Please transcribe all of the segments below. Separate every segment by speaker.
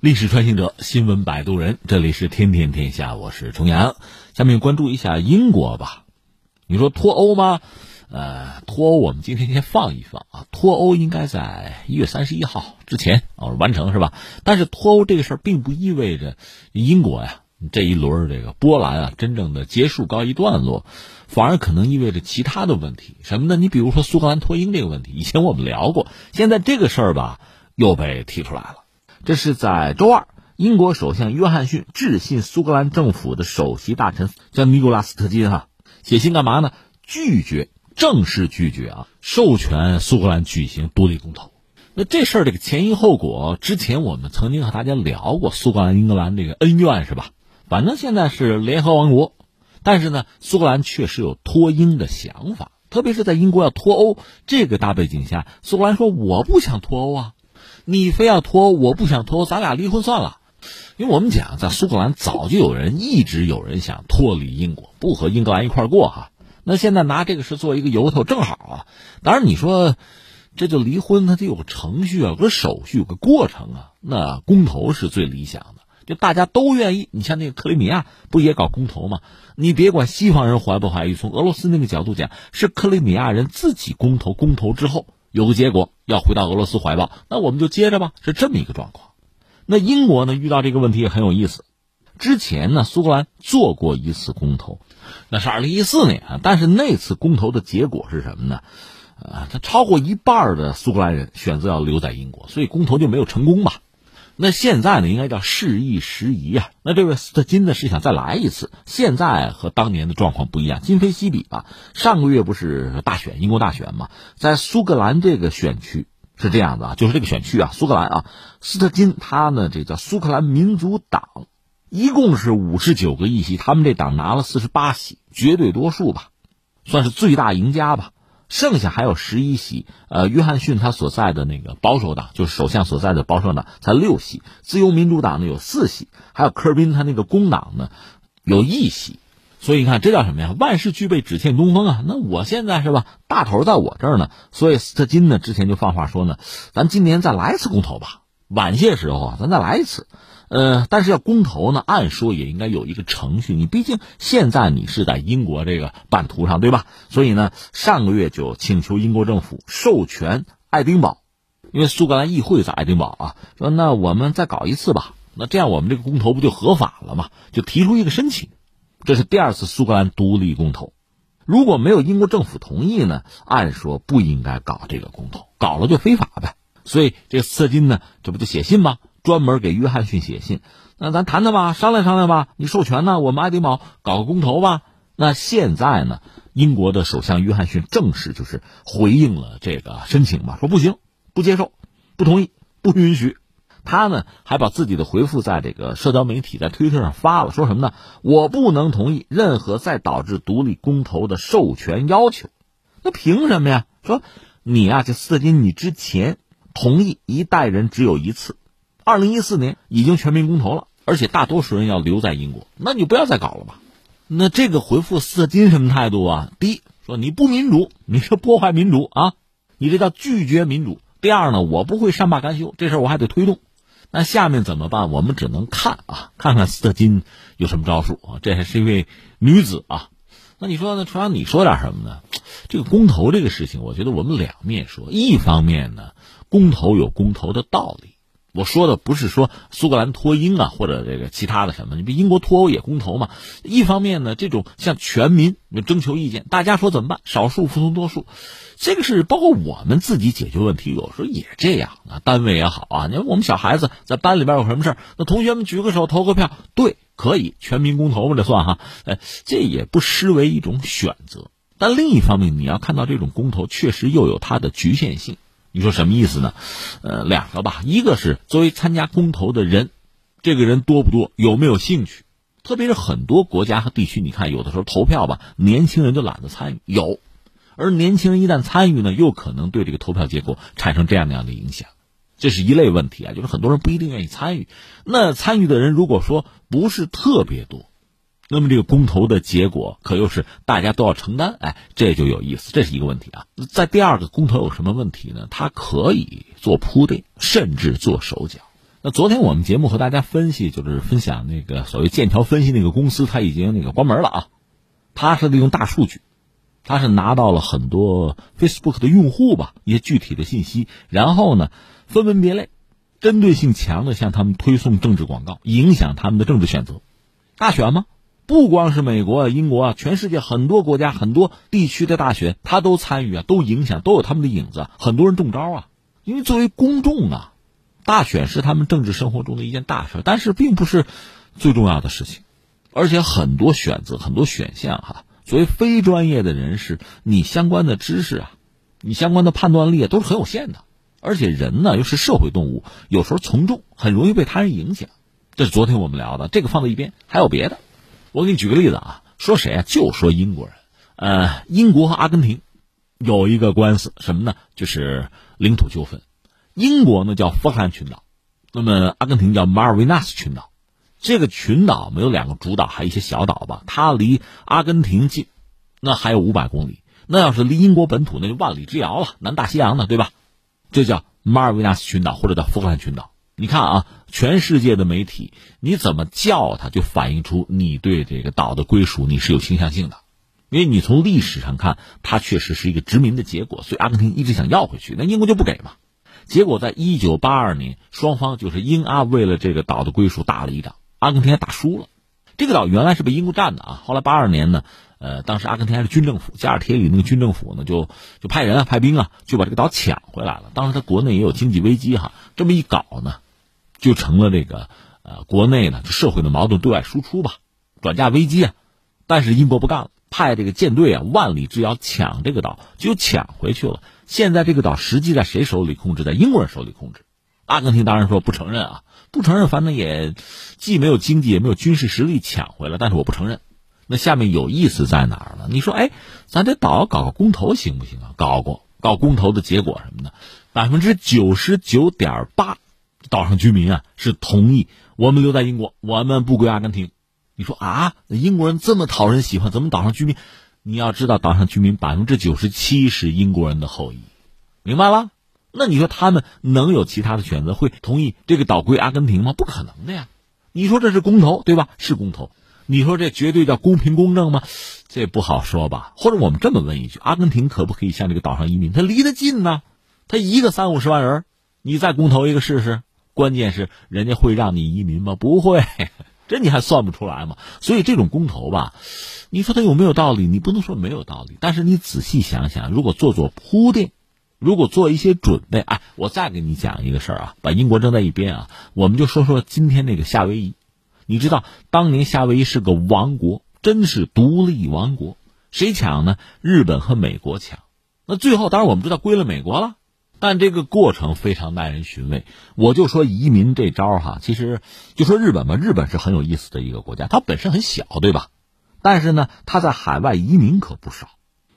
Speaker 1: 历史穿行者，新闻摆渡人，这里是天天天下，我是重阳。下面关注一下英国吧。你说脱欧吗？呃，脱欧我们今天先放一放啊。脱欧应该在一月三十一号之前啊完成是吧？但是脱欧这个事儿并不意味着英国呀这一轮这个波澜啊真正的结束告一段落，反而可能意味着其他的问题。什么呢？你比如说苏格兰脱英这个问题，以前我们聊过，现在这个事儿吧又被提出来了。这是在周二，英国首相约翰逊致信苏格兰政府的首席大臣叫尼古拉斯特金哈，写信干嘛呢？拒绝正式拒绝啊，授权苏格兰举行独立公投。那这事儿这个前因后果，之前我们曾经和大家聊过苏格兰英格兰这个恩怨是吧？反正现在是联合王国，但是呢，苏格兰确实有脱英的想法，特别是在英国要脱欧这个大背景下，苏格兰说我不想脱欧啊。你非要脱，我不想脱，咱俩离婚算了。因为我们讲，在苏格兰早就有人一直有人想脱离英国，不和英格兰一块过哈。那现在拿这个事做一个由头，正好啊。当然你说这就离婚，它得有个程序啊，有个手续，有个过程啊。那公投是最理想的，就大家都愿意。你像那个克里米亚不也搞公投吗？你别管西方人怀不怀疑，从俄罗斯那个角度讲，是克里米亚人自己公投，公投之后。有个结果要回到俄罗斯怀抱，那我们就接着吧，是这么一个状况。那英国呢遇到这个问题也很有意思。之前呢，苏格兰做过一次公投，那是二零一四年，但是那次公投的结果是什么呢？呃，他超过一半的苏格兰人选择要留在英国，所以公投就没有成功吧。那现在呢，应该叫事易时移啊。那这位斯特金呢是想再来一次，现在和当年的状况不一样，今非昔比吧。上个月不是大选，英国大选嘛，在苏格兰这个选区是这样的啊，就是这个选区啊，苏格兰啊，斯特金他呢这叫苏格兰民族党，一共是五十九个议席，他们这党拿了四十八席，绝对多数吧，算是最大赢家吧。剩下还有十一席，呃，约翰逊他所在的那个保守党，就是首相所在的保守党才六席，自由民主党呢有四席，还有科尔宾他那个工党呢有一席，所以你看这叫什么呀？万事俱备，只欠东风啊！那我现在是吧，大头在我这儿呢，所以斯特金呢之前就放话说呢，咱今年再来一次公投吧，晚些时候啊，咱再来一次。呃，但是要公投呢，按说也应该有一个程序。你毕竟现在你是在英国这个版图上，对吧？所以呢，上个月就请求英国政府授权爱丁堡，因为苏格兰议会在爱丁堡啊，说那我们再搞一次吧。那这样我们这个公投不就合法了吗？就提出一个申请，这是第二次苏格兰独立公投。如果没有英国政府同意呢，按说不应该搞这个公投，搞了就非法呗。所以这个斯金呢，这不就写信吗？专门给约翰逊写信，那咱谈谈吧，商量商量吧。你授权呢，我们爱丁堡搞个公投吧。那现在呢，英国的首相约翰逊正式就是回应了这个申请嘛，说不行，不接受，不同意，不允许。他呢还把自己的回复在这个社交媒体在推特上发了，说什么呢？我不能同意任何再导致独立公投的授权要求。那凭什么呀？说你啊，这斯特金，你之前同意一代人只有一次。二零一四年已经全民公投了，而且大多数人要留在英国，那你不要再搞了吧？那这个回复斯特金什么态度啊？第一，说你不民主，你是破坏民主啊，你这叫拒绝民主。第二呢，我不会善罢甘休，这事我还得推动。那下面怎么办？我们只能看啊，看看斯特金有什么招数啊。这还是一位女子啊。那你说呢？传阳，你说点什么呢？这个公投这个事情，我觉得我们两面说。一方面呢，公投有公投的道理。我说的不是说苏格兰脱英啊，或者这个其他的什么，你比英国脱欧也公投嘛。一方面呢，这种像全民征求意见，大家说怎么办？少数服从多数，这个是包括我们自己解决问题，有时候也这样啊。单位也好啊，你看我们小孩子在班里边有什么事那同学们举个手投个票，对，可以全民公投嘛，这算哈？哎，这也不失为一种选择。但另一方面，你要看到这种公投确实又有它的局限性。你说什么意思呢？呃，两个吧，一个是作为参加公投的人，这个人多不多，有没有兴趣？特别是很多国家和地区，你看有的时候投票吧，年轻人就懒得参与，有，而年轻人一旦参与呢，又可能对这个投票结果产生这样那样的影响，这是一类问题啊，就是很多人不一定愿意参与。那参与的人如果说不是特别多。那么这个公投的结果可又是大家都要承担，哎，这就有意思，这是一个问题啊。在第二个公投有什么问题呢？它可以做铺垫，甚至做手脚。那昨天我们节目和大家分析，就是分享那个所谓剑桥分析那个公司，它已经那个关门了啊。它是利用大数据，它是拿到了很多 Facebook 的用户吧一些具体的信息，然后呢分门别类、针对性强的向他们推送政治广告，影响他们的政治选择。大选吗？不光是美国啊、英国啊，全世界很多国家、很多地区的大选，他都参与啊，都影响，都有他们的影子。很多人中招啊，因为作为公众啊，大选是他们政治生活中的一件大事，但是并不是最重要的事情。而且很多选择、很多选项哈，作为非专业的人士，你相关的知识啊，你相关的判断力啊，都是很有限的。而且人呢，又是社会动物，有时候从众，很容易被他人影响。这是昨天我们聊的，这个放在一边，还有别的。我给你举个例子啊，说谁啊？就说英国人。呃，英国和阿根廷有一个官司，什么呢？就是领土纠纷。英国呢叫福克兰群岛，那么阿根廷叫马尔维纳斯群岛。这个群岛没有两个主岛，还有一些小岛吧。它离阿根廷近，那还有五百公里。那要是离英国本土，那就万里之遥了，南大西洋的，对吧？这叫马尔维纳斯群岛，或者叫福克兰群岛。你看啊，全世界的媒体，你怎么叫它，就反映出你对这个岛的归属你是有倾向性的，因为你从历史上看，它确实是一个殖民的结果，所以阿根廷一直想要回去，那英国就不给嘛。结果在一九八二年，双方就是英阿为了这个岛的归属打了一仗，阿根廷还打输了。这个岛原来是被英国占的啊，后来八二年呢，呃，当时阿根廷还是军政府，加尔铁里那个军政府呢，就就派人啊派兵啊，就把这个岛抢回来了。当时他国内也有经济危机哈，这么一搞呢。就成了这个，呃，国内呢，社会的矛盾对外输出吧，转嫁危机啊。但是英国不干了，派这个舰队啊，万里之遥抢这个岛，就抢回去了。现在这个岛实际在谁手里控制？在英国人手里控制。阿根廷当然说不承认啊，不承认，反正也既没有经济也没有军事实力抢回来，但是我不承认。那下面有意思在哪儿呢？你说，哎，咱这岛搞个公投行不行啊？搞过，搞公投的结果什么的，百分之九十九点八。岛上居民啊是同意我们留在英国，我们不归阿根廷。你说啊，英国人这么讨人喜欢，怎么岛上居民？你要知道，岛上居民百分之九十七是英国人的后裔，明白了？那你说他们能有其他的选择，会同意这个岛归阿根廷吗？不可能的呀！你说这是公投对吧？是公投。你说这绝对叫公平公正吗？这不好说吧？或者我们这么问一句：阿根廷可不可以向这个岛上移民？他离得近呢，他一个三五十万人，你再公投一个试试？关键是人家会让你移民吗？不会，这你还算不出来吗？所以这种公投吧，你说它有没有道理？你不能说没有道理。但是你仔细想想，如果做做铺垫，如果做一些准备，哎，我再给你讲一个事儿啊，把英国扔在一边啊，我们就说说今天那个夏威夷。你知道当年夏威夷是个王国，真是独立王国，谁抢呢？日本和美国抢。那最后当然我们知道归了美国了。但这个过程非常耐人寻味。我就说移民这招哈，其实就说日本吧，日本是很有意思的一个国家，它本身很小，对吧？但是呢，它在海外移民可不少。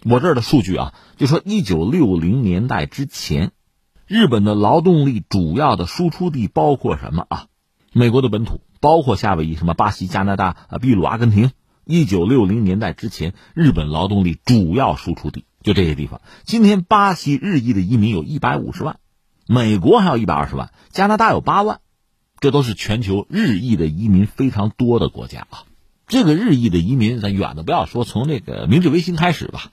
Speaker 1: 我这儿的数据啊，就说一九六零年代之前，日本的劳动力主要的输出地包括什么啊？美国的本土，包括夏威夷、什么巴西、加拿大啊、秘鲁、阿根廷。一九六零年代之前，日本劳动力主要输出地。就这些地方，今天巴西日裔的移民有一百五十万，美国还有一百二十万，加拿大有八万，这都是全球日裔的移民非常多的国家啊。这个日裔的移民，咱远的不要说，从那个明治维新开始吧，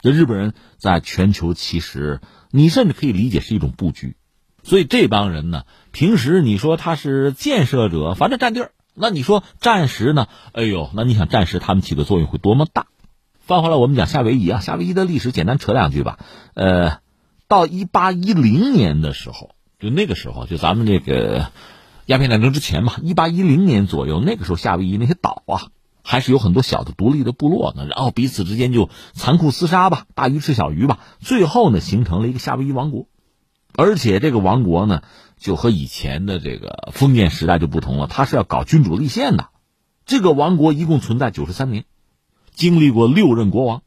Speaker 1: 这日本人在全球其实你甚至可以理解是一种布局。所以这帮人呢，平时你说他是建设者，反正占地儿，那你说战时呢？哎呦，那你想战时他们起的作用会多么大？翻回来，我们讲夏威夷啊，夏威夷的历史简单扯两句吧。呃，到一八一零年的时候，就那个时候，就咱们这个鸦片战争之前嘛，一八一零年左右，那个时候夏威夷那些岛啊，还是有很多小的独立的部落呢，然后彼此之间就残酷厮杀吧，大鱼吃小鱼吧，最后呢，形成了一个夏威夷王国，而且这个王国呢，就和以前的这个封建时代就不同了，它是要搞君主立宪的。这个王国一共存在九十三年。经历过六任国王，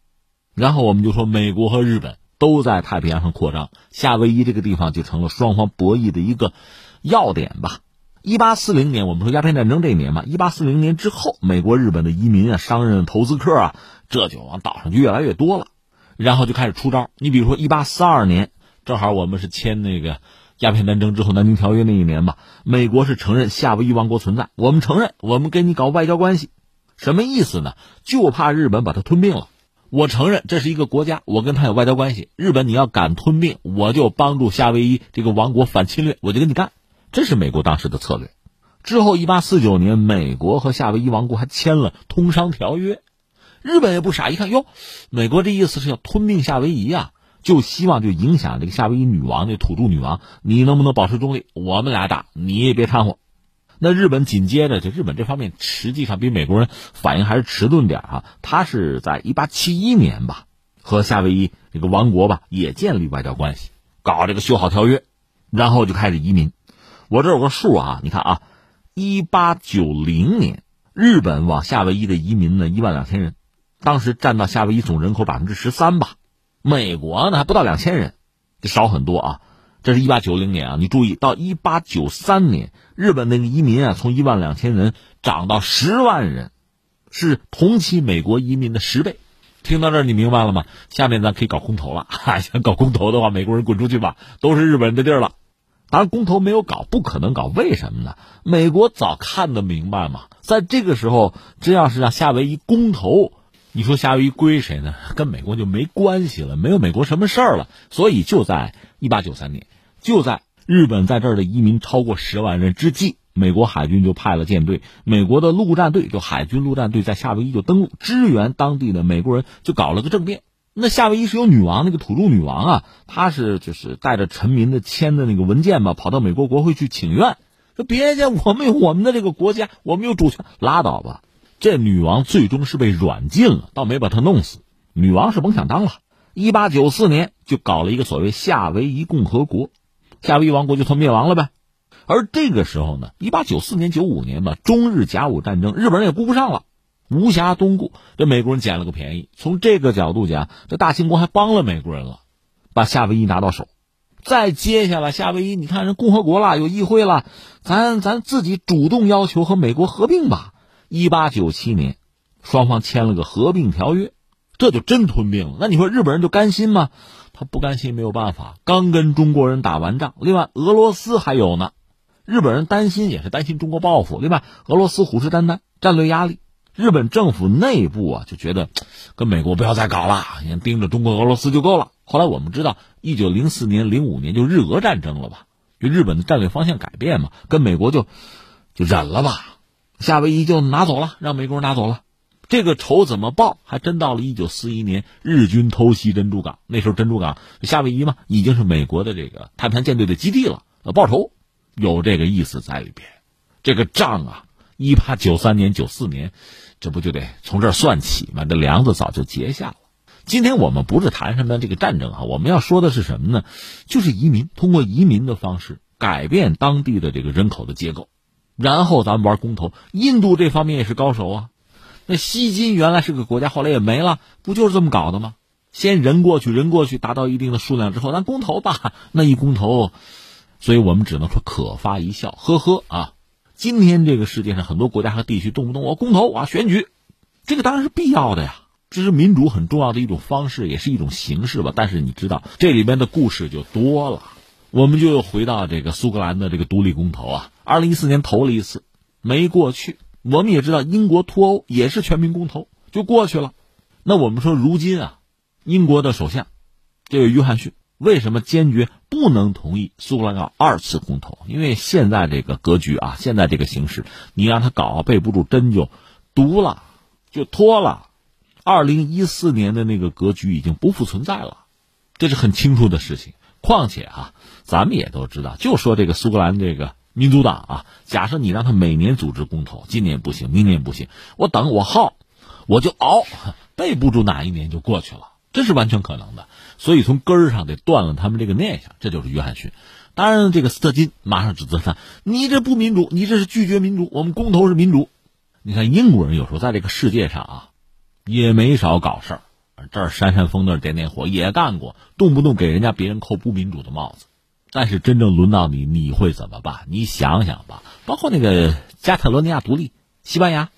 Speaker 1: 然后我们就说美国和日本都在太平洋上扩张，夏威夷这个地方就成了双方博弈的一个要点吧。一八四零年，我们说鸦片战争这一年嘛，一八四零年之后，美国、日本的移民啊、商人、投资客啊，这就往岛上就越来越多了，然后就开始出招。你比如说一八四二年，正好我们是签那个鸦片战争之后，南京条约那一年吧，美国是承认夏威夷王国存在，我们承认，我们跟你搞外交关系，什么意思呢？就怕日本把它吞并了。我承认这是一个国家，我跟他有外交关系。日本你要敢吞并，我就帮助夏威夷这个王国反侵略，我就跟你干。这是美国当时的策略。之后，一八四九年，美国和夏威夷王国还签了通商条约。日本也不傻，一看哟，美国这意思是要吞并夏威夷啊，就希望就影响这个夏威夷女王，这土著女王，你能不能保持中立？我们俩打，你也别掺和。那日本紧接着，就日本这方面实际上比美国人反应还是迟钝点啊。他是在一八七一年吧，和夏威夷这个王国吧也建立外交关系，搞这个修好条约，然后就开始移民。我这有个数啊，你看啊，一八九零年，日本往夏威夷的移民呢一万两千人。当时占到夏威夷总人口百分之十三吧，美国呢还不到两千人，就少很多啊。这是一八九零年啊，你注意到一八九三年，日本那个移民啊从一万两千人涨到十万人，是同期美国移民的十倍。听到这儿你明白了吗？下面咱可以搞公投了，哈想搞公投的话，美国人滚出去吧，都是日本人的地儿了。当然公投没有搞，不可能搞，为什么呢？美国早看得明白嘛，在这个时候，真要是让夏威夷公投。你说夏威夷归谁呢？跟美国就没关系了，没有美国什么事儿了。所以就在一八九三年，就在日本在这儿的移民超过十万人之际，美国海军就派了舰队，美国的陆战队就海军陆战队在夏威夷就登陆支援当地的美国人，就搞了个政变。那夏威夷是有女王，那个土著女王啊，她是就是带着臣民的签的那个文件嘛，跑到美国国会去请愿，说别介，我们有我们的这个国家，我们有主权，拉倒吧。这女王最终是被软禁了，倒没把她弄死。女王是甭想当了。一八九四年就搞了一个所谓夏威夷共和国，夏威夷王国就算灭亡了呗。而这个时候呢，一八九四年、九五年吧，中日甲午战争，日本人也顾不上了，无暇东顾。这美国人捡了个便宜。从这个角度讲，这大清国还帮了美国人了，把夏威夷拿到手。再接下来，夏威夷你看人共和国了，有议会了，咱咱自己主动要求和美国合并吧。一八九七年，双方签了个合并条约，这就真吞并了。那你说日本人就甘心吗？他不甘心，没有办法。刚跟中国人打完仗，另外俄罗斯还有呢。日本人担心也是担心中国报复，另外俄罗斯虎视眈眈，战略压力。日本政府内部啊就觉得，跟美国不要再搞了，先盯着中国俄罗斯就够了。后来我们知道，一九零四年、零五年就日俄战争了吧？就日本的战略方向改变嘛，跟美国就就忍了吧。夏威夷就拿走了，让美国人拿走了，这个仇怎么报？还真到了一九四一年，日军偷袭珍珠港，那时候珍珠港夏威夷嘛，已经是美国的这个太平洋舰队的基地了。报仇有这个意思在里边。这个账啊，一八九三年、九四年，这不就得从这儿算起吗？这梁子早就结下了。今天我们不是谈什么这个战争啊，我们要说的是什么呢？就是移民，通过移民的方式改变当地的这个人口的结构。然后咱们玩公投，印度这方面也是高手啊。那西金原来是个国家，后来也没了，不就是这么搞的吗？先人过去，人过去达到一定的数量之后，咱公投吧。那一公投，所以我们只能说可发一笑，呵呵啊。今天这个世界上很多国家和地区动不动我公投啊选举，这个当然是必要的呀，这是民主很重要的一种方式，也是一种形式吧。但是你知道这里边的故事就多了。我们就又回到这个苏格兰的这个独立公投啊，二零一四年投了一次，没过去。我们也知道英国脱欧也是全民公投就过去了。那我们说如今啊，英国的首相这个约翰逊为什么坚决不能同意苏格兰搞二次公投？因为现在这个格局啊，现在这个形势，你让他搞备不住，真就毒了，就脱了。二零一四年的那个格局已经不复存在了，这是很清楚的事情。况且啊，咱们也都知道，就说这个苏格兰这个民主党啊，假设你让他每年组织公投，今年不行，明年不行，我等我耗，我就熬，背不住哪一年就过去了，这是完全可能的。所以从根儿上得断了他们这个念想，这就是约翰逊。当然，这个斯特金马上指责他，你这不民主，你这是拒绝民主。我们公投是民主。你看英国人有时候在这个世界上啊，也没少搞事儿。这儿扇扇风，那儿点点火，也干过，动不动给人家别人扣不民主的帽子。但是真正轮到你，你会怎么办？你想想吧。包括那个加泰罗尼亚独立，西班牙，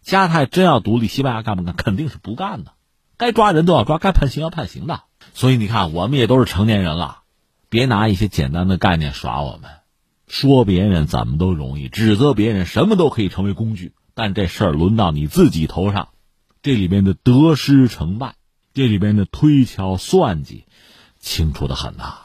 Speaker 1: 加泰真要独立，西班牙干不干？肯定是不干的。该抓人都要抓，该判刑要判刑的。所以你看，我们也都是成年人了，别拿一些简单的概念耍我们。说别人怎么都容易，指责别人什么都可以成为工具。但这事儿轮到你自己头上，这里面的得失成败，这里面的推敲算计，清楚的很呐。